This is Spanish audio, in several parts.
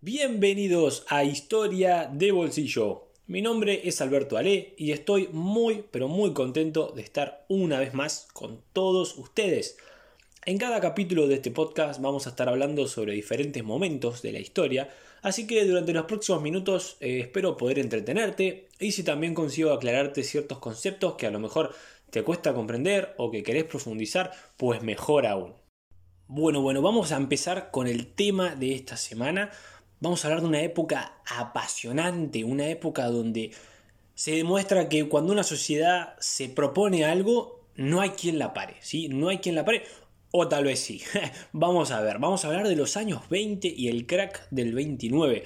Bienvenidos a Historia de Bolsillo. Mi nombre es Alberto Ale y estoy muy pero muy contento de estar una vez más con todos ustedes. En cada capítulo de este podcast vamos a estar hablando sobre diferentes momentos de la historia, así que durante los próximos minutos eh, espero poder entretenerte y si también consigo aclararte ciertos conceptos que a lo mejor te cuesta comprender o que querés profundizar, pues mejor aún. Bueno, bueno, vamos a empezar con el tema de esta semana. Vamos a hablar de una época apasionante, una época donde se demuestra que cuando una sociedad se propone algo, no hay quien la pare, ¿sí? No hay quien la pare, o tal vez sí. vamos a ver, vamos a hablar de los años 20 y el crack del 29.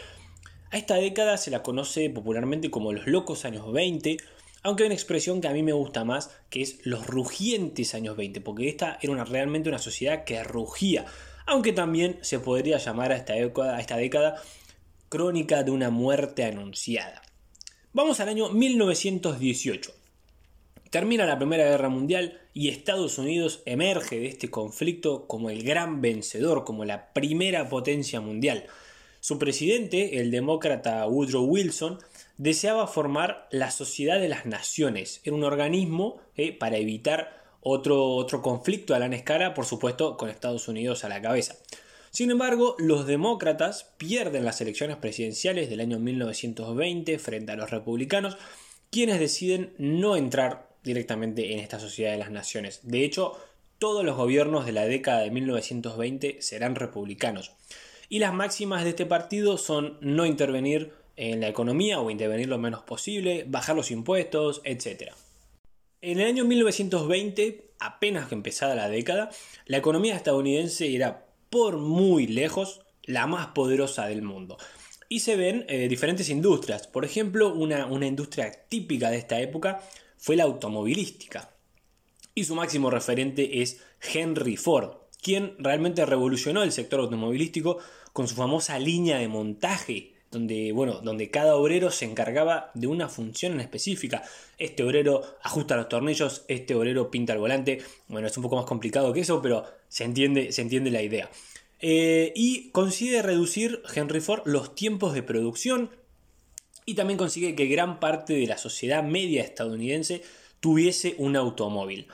A esta década se la conoce popularmente como los locos años 20, aunque hay una expresión que a mí me gusta más, que es los rugientes años 20, porque esta era realmente una sociedad que rugía aunque también se podría llamar a esta, década, crónica de una muerte anunciada. Vamos al año 1918. Termina la Primera Guerra Mundial y Estados Unidos emerge de este conflicto como el gran vencedor, como la primera potencia mundial. Su presidente, el demócrata Woodrow Wilson, deseaba formar la Sociedad de las Naciones. Era un organismo eh, para evitar otro, otro conflicto a la escala, por supuesto, con Estados Unidos a la cabeza. Sin embargo, los demócratas pierden las elecciones presidenciales del año 1920 frente a los republicanos, quienes deciden no entrar directamente en esta sociedad de las naciones. De hecho, todos los gobiernos de la década de 1920 serán republicanos. Y las máximas de este partido son no intervenir en la economía o intervenir lo menos posible, bajar los impuestos, etc. En el año 1920, apenas que empezada la década, la economía estadounidense era por muy lejos la más poderosa del mundo. Y se ven eh, diferentes industrias. Por ejemplo, una, una industria típica de esta época fue la automovilística. Y su máximo referente es Henry Ford, quien realmente revolucionó el sector automovilístico con su famosa línea de montaje donde, bueno, donde cada obrero se encargaba de una función en específica. Este obrero ajusta los tornillos, este obrero pinta el volante. Bueno, es un poco más complicado que eso, pero se entiende, se entiende la idea. Eh, y consigue reducir Henry Ford los tiempos de producción y también consigue que gran parte de la sociedad media estadounidense tuviese un automóvil.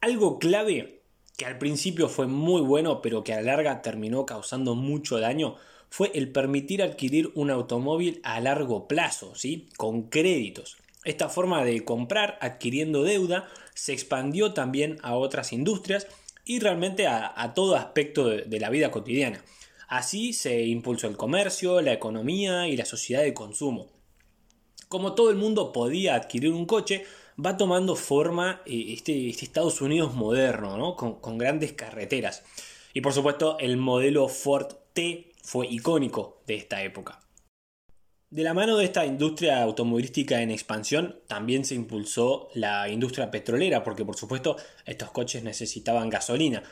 Algo clave que al principio fue muy bueno, pero que a la larga terminó causando mucho daño, fue el permitir adquirir un automóvil a largo plazo, ¿sí? con créditos. Esta forma de comprar adquiriendo deuda se expandió también a otras industrias y realmente a, todo aspecto de, de la vida cotidiana. Así se impulsó el comercio, la economía y la sociedad de consumo. Como todo el mundo podía adquirir un coche, va tomando forma eh, este, este, Estados Unidos moderno, ¿no? con, con, grandes carreteras. Y por supuesto el modelo Ford T fue icónico de esta época. De la mano de esta industria automovilística en expansión, también se impulsó la industria petrolera, porque por supuesto estos coches necesitaban gasolina.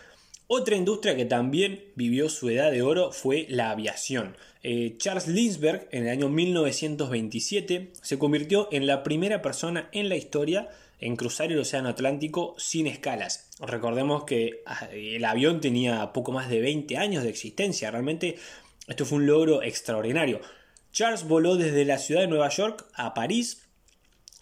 Otra industria que también vivió su edad de oro fue la aviación. Eh, Charles Lindbergh en el año 1927 se convirtió en la primera persona en la historia en cruzar el Océano Atlántico sin escalas. Recordemos que ah, el avión tenía poco más de 20 años de existencia, realmente esto fue un logro extraordinario. Charles voló desde la ciudad de Nueva York a París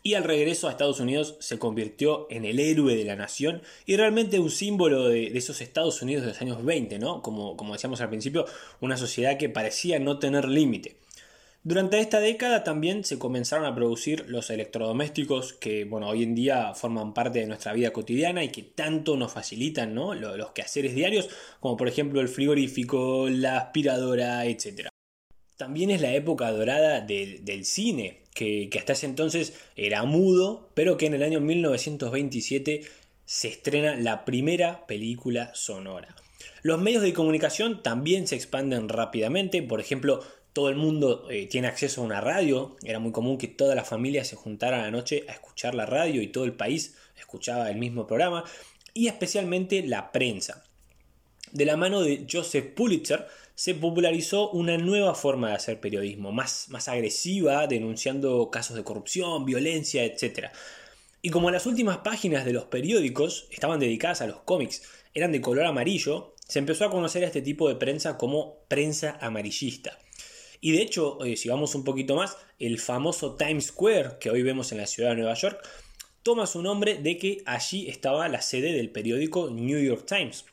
y al regreso a Estados Unidos se convirtió en el héroe de la nación y realmente un símbolo de, esos Estados Unidos de los años 20, ¿no? Como, como decíamos al principio, una sociedad que parecía no tener límite. Durante esta década también se comenzaron a producir los electrodomésticos que bueno, hoy en día forman parte de nuestra vida cotidiana y que tanto nos facilitan ¿no? los, quehaceres diarios, como por ejemplo el frigorífico, la aspiradora, etc. También es la época dorada del, cine, que, que hasta ese entonces era mudo, pero que en el año 1927 se estrena la primera película sonora. Los medios de comunicación también se expanden rápidamente, por ejemplo, todo el mundo eh, tiene acceso a una radio. Era muy común que toda la familia se juntara a la noche a escuchar la radio y todo el país escuchaba el mismo programa. Y especialmente la prensa. De la mano de Joseph Pulitzer se popularizó una nueva forma de hacer periodismo, más, más agresiva, denunciando casos de corrupción, violencia, etc. Y como las últimas páginas de los periódicos estaban dedicadas a los cómics, eran de color amarillo, se empezó a conocer a este tipo de prensa como prensa amarillista. Y de hecho, eh, si vamos un poquito más, el famoso Times Square que hoy vemos en la ciudad de Nueva York toma su nombre de que allí estaba la sede del periódico New York Times.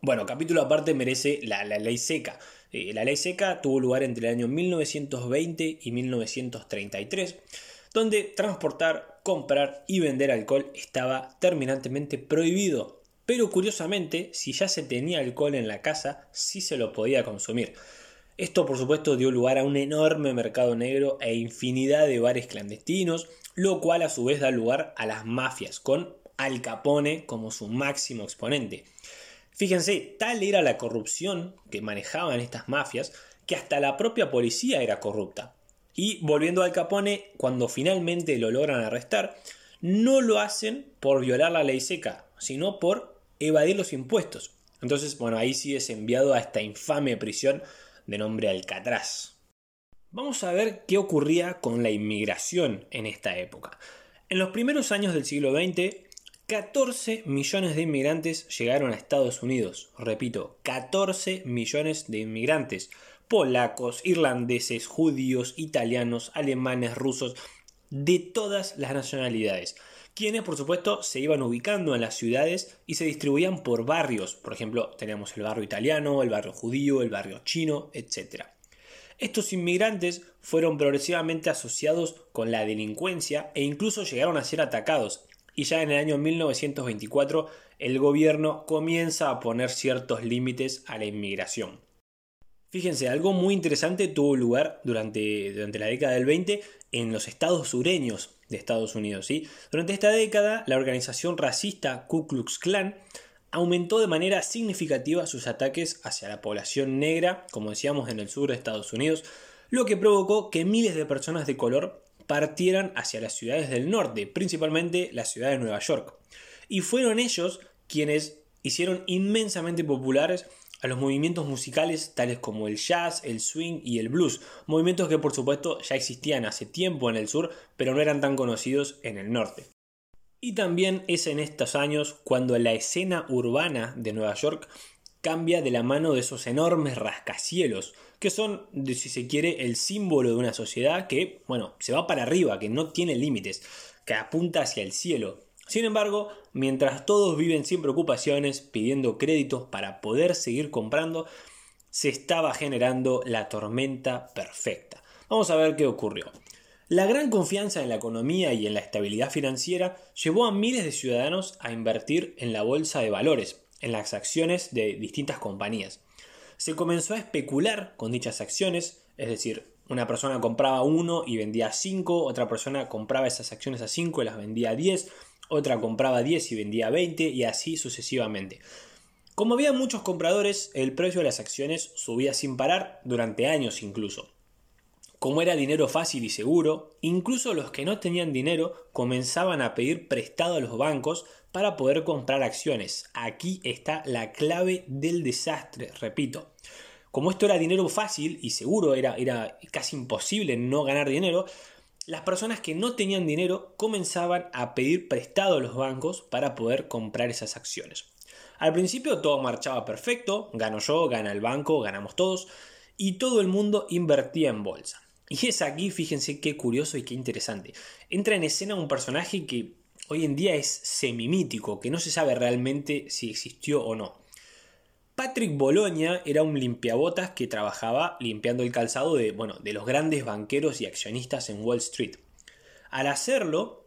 Bueno, capítulo aparte merece la, ley seca. Eh, la ley seca tuvo lugar entre el año 1920 y 1933, donde transportar, comprar y vender alcohol estaba terminantemente prohibido. Pero curiosamente, si ya se tenía alcohol en la casa, sí se lo podía consumir. Esto por supuesto dio lugar a un enorme mercado negro e infinidad de bares clandestinos, lo cual a su vez da lugar a las mafias, con Al Capone como su máximo exponente. Fíjense, tal era la corrupción que manejaban estas mafias que hasta la propia policía era corrupta. Y volviendo al Capone, cuando finalmente lo logran arrestar, no lo hacen por violar la ley seca, sino por evadir los impuestos. Entonces, bueno, ahí sí es enviado a esta infame prisión de nombre Alcatraz. Vamos a ver qué ocurría con la inmigración en esta época. En los primeros años del siglo XX, 14 millones de inmigrantes llegaron a Estados Unidos. Repito, 14 millones de inmigrantes. Polacos, irlandeses, judíos, italianos, alemanes, rusos, de todas las nacionalidades. Quienes, por supuesto, se iban ubicando en las ciudades y se distribuían por barrios. Por ejemplo, teníamos el barrio italiano, el barrio judío, el barrio chino, etc. Estos inmigrantes fueron progresivamente asociados con la delincuencia e incluso llegaron a ser atacados y ya en el año 1924 el gobierno comienza a poner ciertos límites a la inmigración. Fíjense, algo muy interesante tuvo lugar durante, durante la década del 20 en los estados sureños de Estados Unidos. ¿sí? Durante esta década, la organización racista Ku Klux Klan aumentó de manera significativa sus ataques hacia la población negra, como decíamos en el sur de Estados Unidos, lo que provocó que miles de personas de color partieran hacia las ciudades del norte, principalmente la ciudad de Nueva York. Y fueron ellos quienes hicieron inmensamente populares a los movimientos musicales tales como el jazz, el swing y el blues, movimientos que por supuesto ya existían hace tiempo en el sur, pero no eran tan conocidos en el norte. Y también es en estos años cuando la escena urbana de Nueva York cambia de la mano de esos enormes rascacielos, que son, si se quiere, el símbolo de una sociedad que, bueno, se va para arriba, que no tiene límites, que apunta hacia el cielo. Sin embargo, mientras todos viven sin preocupaciones, pidiendo créditos para poder seguir comprando, se estaba generando la tormenta perfecta. Vamos a ver qué ocurrió. La gran confianza en la economía y en la estabilidad financiera llevó a miles de ciudadanos a invertir en la bolsa de valores, en las acciones de distintas compañías. Se comenzó a especular con dichas acciones, es decir, una persona compraba uno y vendía cinco, otra persona compraba esas acciones a 5 y las vendía a 10, otra compraba 10 y vendía 20 y así sucesivamente. Como había muchos compradores, el precio de las acciones subía sin parar durante años incluso. Como era dinero fácil y seguro, incluso los que no tenían dinero comenzaban a pedir prestado a los bancos para poder comprar acciones. Aquí está la clave del desastre, repito. Como esto era dinero fácil y seguro, era, era casi imposible no ganar dinero, las personas que no tenían dinero comenzaban a pedir prestado a los bancos para poder comprar esas acciones. Al principio todo marchaba perfecto, gano yo, gana el banco, ganamos todos, y todo el mundo invertía en bolsa. Y es aquí, fíjense qué curioso y qué interesante. Entra en escena un personaje que hoy en día es semimítico, que no se sabe realmente si existió o no. Patrick Bologna era un limpiabotas que trabajaba limpiando el calzado de, bueno, de los grandes banqueros y accionistas en Wall Street. Al hacerlo,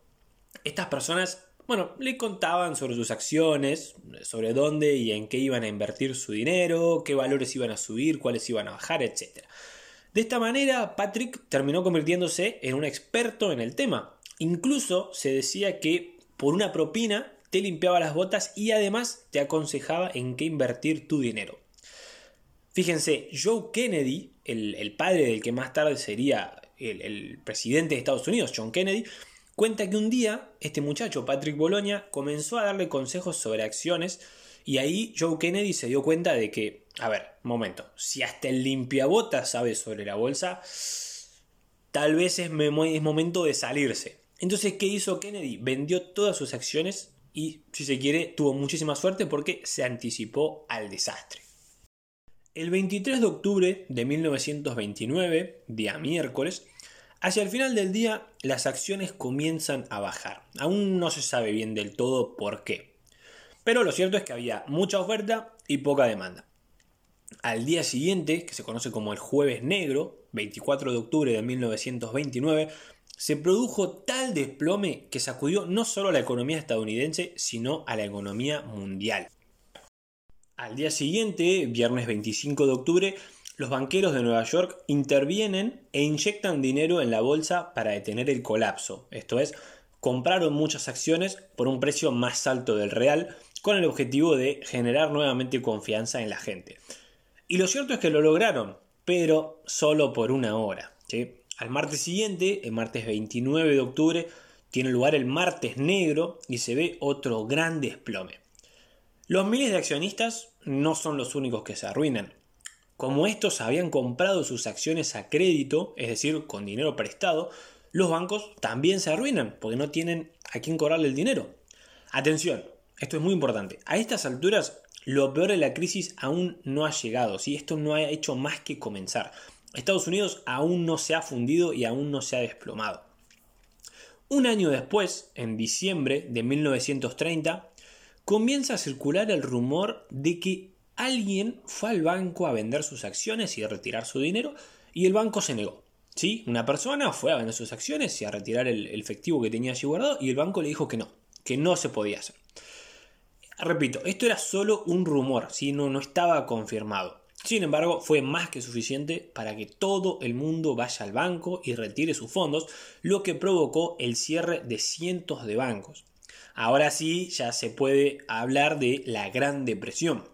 estas personas bueno, le contaban sobre sus acciones, sobre dónde y en qué iban a invertir su dinero, qué valores iban a subir, cuáles iban a bajar, etc. De esta manera, Patrick terminó convirtiéndose en un experto en el tema, Incluso se decía que por una propina limpiaba las botas y además te aconsejaba en qué invertir tu dinero. Fíjense, Joe Kennedy, el, padre del que más tarde sería el, presidente de Estados Unidos, John Kennedy, cuenta que un día este muchacho, Patrick Bologna, comenzó a darle consejos sobre acciones y ahí Joe Kennedy se dio cuenta de que, a ver, momento, si hasta el limpiabotas sabe sobre la bolsa, tal vez es momento de salirse. Entonces, ¿qué hizo Kennedy? Vendió todas sus acciones y, si se quiere, tuvo muchísima suerte porque se anticipó al desastre. El 23 de octubre de 1929, día miércoles, hacia el final del día las acciones comienzan a bajar. Aún no se sabe bien del todo por qué. Pero lo cierto es que había mucha oferta y poca demanda. Al día siguiente, que se conoce como el jueves negro, 24 de octubre de 1929, se produjo tal desplome que sacudió no solo a la economía estadounidense, sino a la economía mundial. Al día siguiente, viernes 25 de octubre, los banqueros de Nueva York intervienen e inyectan dinero en la bolsa para detener el colapso. Esto es, compraron muchas acciones por un precio más alto del real con el objetivo de generar nuevamente confianza en la gente. Y lo cierto es que lo lograron, pero solo por una hora. Al martes siguiente, el martes 29 de octubre, tiene lugar el martes negro y se ve otro gran desplome. Los miles de accionistas no son los únicos que se arruinan. Como estos habían comprado sus acciones a crédito, es decir, con dinero prestado, los bancos también se arruinan porque no tienen a quién cobrarle el dinero. Atención, esto es muy importante. A estas alturas, lo peor de la crisis aún no ha llegado, ¿sí? esto no ha hecho más que comenzar. Estados Unidos aún no se ha fundido y aún no se ha desplomado. Un año después, en diciembre de 1930, comienza a circular el rumor de que alguien fue al banco a vender sus acciones y a retirar su dinero y el banco se negó. ¿Sí? Una persona fue a vender sus acciones y a retirar el, efectivo que tenía allí guardado y el banco le dijo que no, que no se podía hacer. Repito, esto era solo un rumor, ¿sí? no, no estaba confirmado. Sin embargo, fue más que suficiente para que todo el mundo vaya al banco y retire sus fondos, lo que provocó el cierre de cientos de bancos. Ahora sí, ya se puede hablar de la Gran Depresión.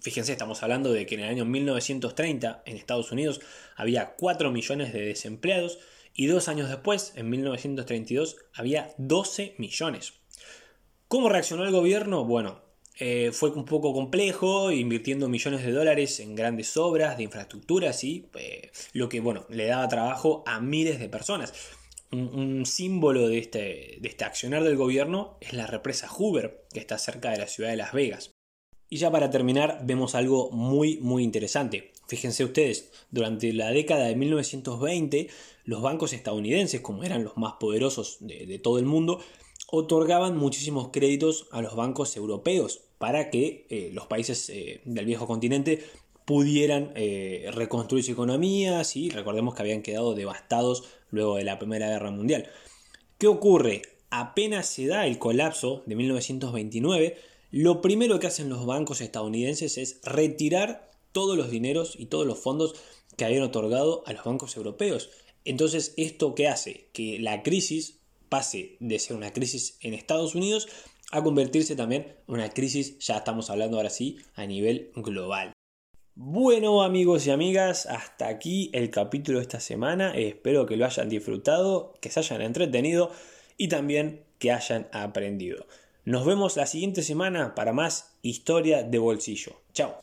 Fíjense, estamos hablando de que en el año 1930 en Estados Unidos había 4 millones de desempleados y dos años después, en 1932, había 12 millones. ¿Cómo reaccionó el gobierno? Bueno, eh, fue un poco complejo, invirtiendo millones de dólares en grandes obras de infraestructuras y eh, lo que bueno, le daba trabajo a miles de personas. Un, símbolo de este, de este accionar del gobierno es la represa Hoover, que está cerca de la ciudad de Las Vegas. Y ya para terminar, vemos algo muy muy interesante. Fíjense ustedes, durante la década de 1920, los bancos estadounidenses, como eran los más poderosos de todo el mundo, otorgaban muchísimos créditos a los bancos europeos para que eh, los países eh, del viejo continente pudieran eh, reconstruir su economía, y recordemos que habían quedado devastados luego de la Primera Guerra Mundial. ¿Qué ocurre? Apenas se da el colapso de 1929, lo primero que hacen los bancos estadounidenses es retirar todos los dineros y todos los fondos que habían otorgado a los bancos europeos. Entonces, ¿esto qué hace? Que la crisis pase de ser una crisis en Estados Unidos a convertirse también en una crisis, ya estamos hablando ahora sí, a nivel global. Bueno amigos y amigas, hasta aquí el capítulo de esta semana. Espero que lo hayan disfrutado, que se hayan entretenido y también que hayan aprendido. Nos vemos la siguiente semana para más historia de bolsillo. Chao.